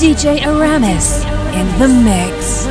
DJ Aramis in the mix.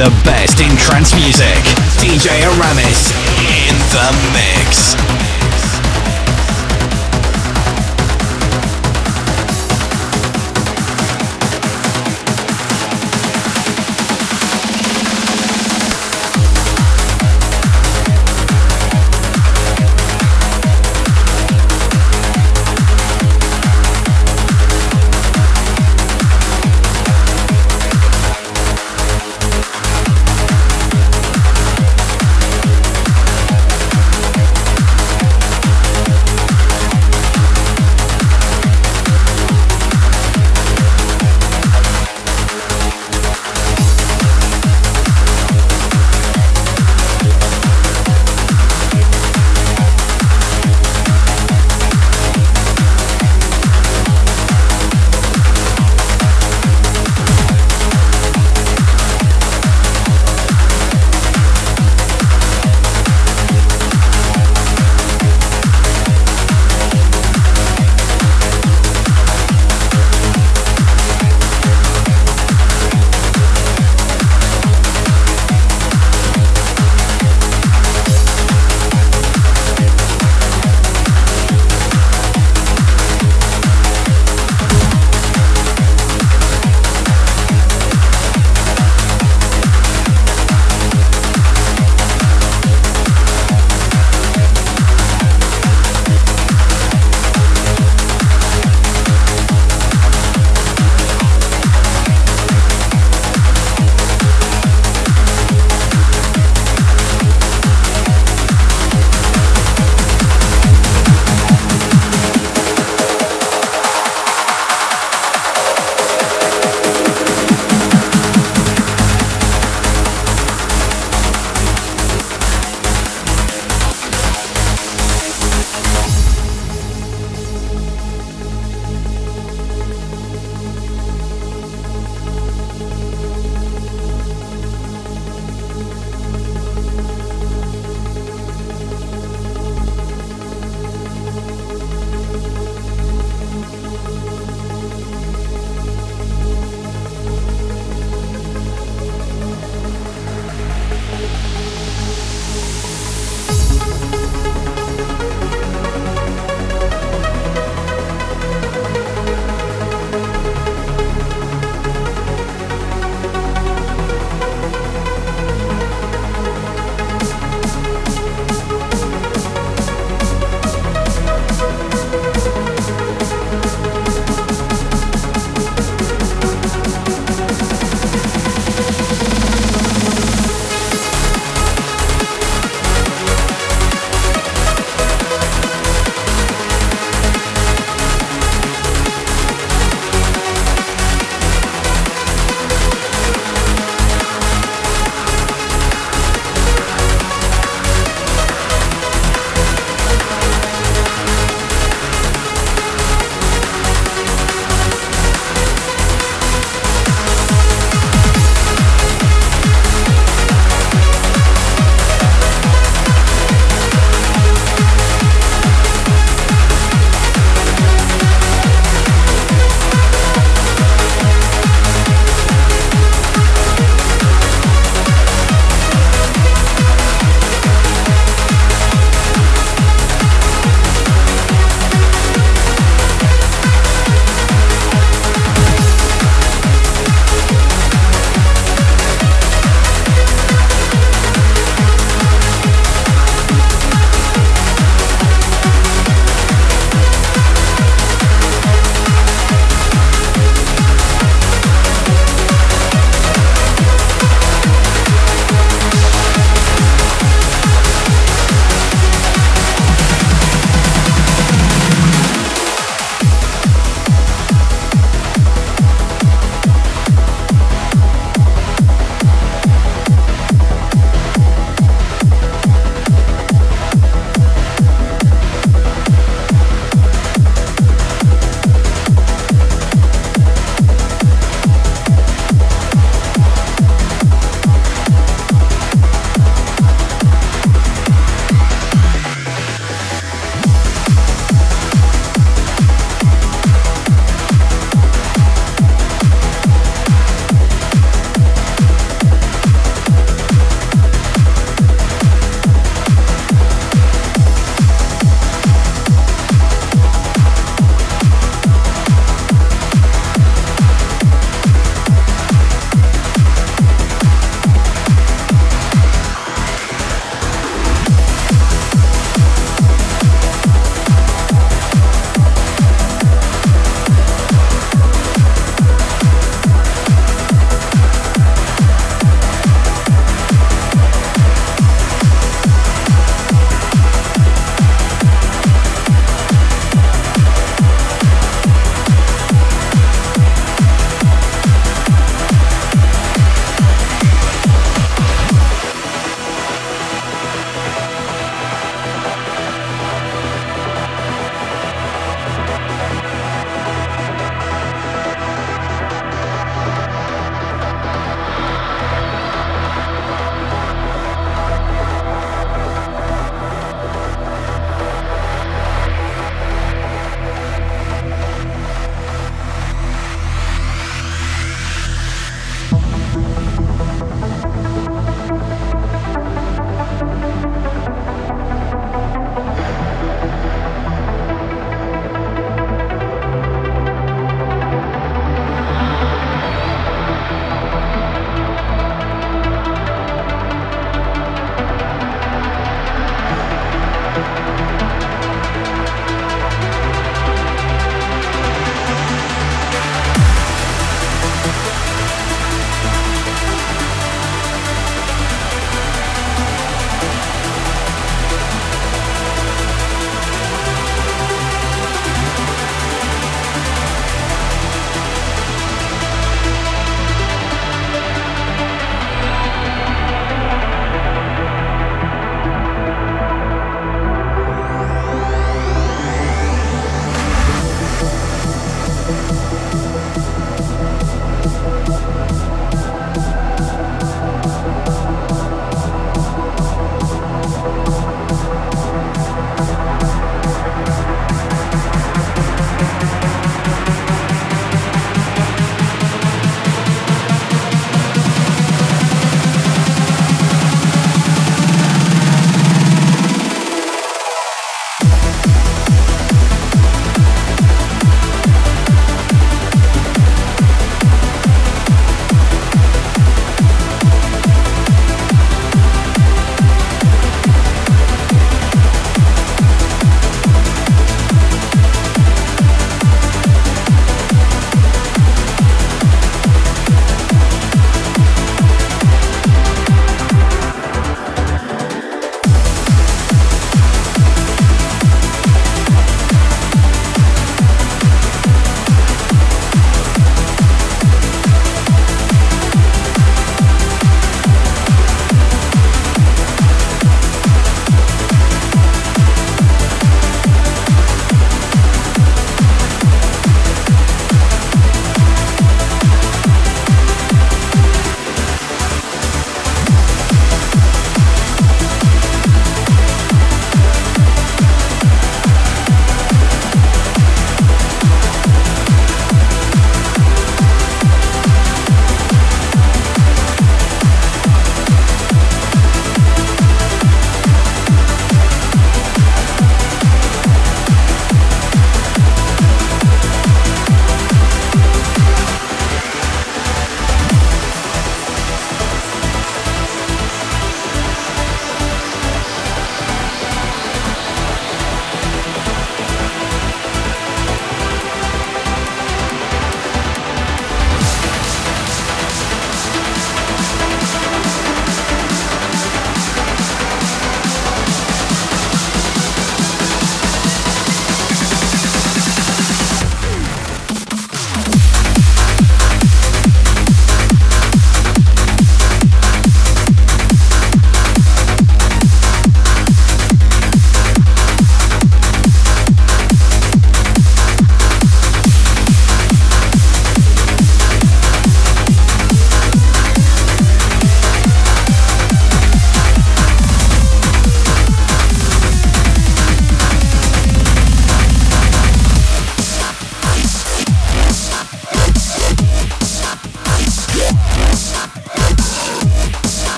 The best in trance music. DJ Aramis in the mix.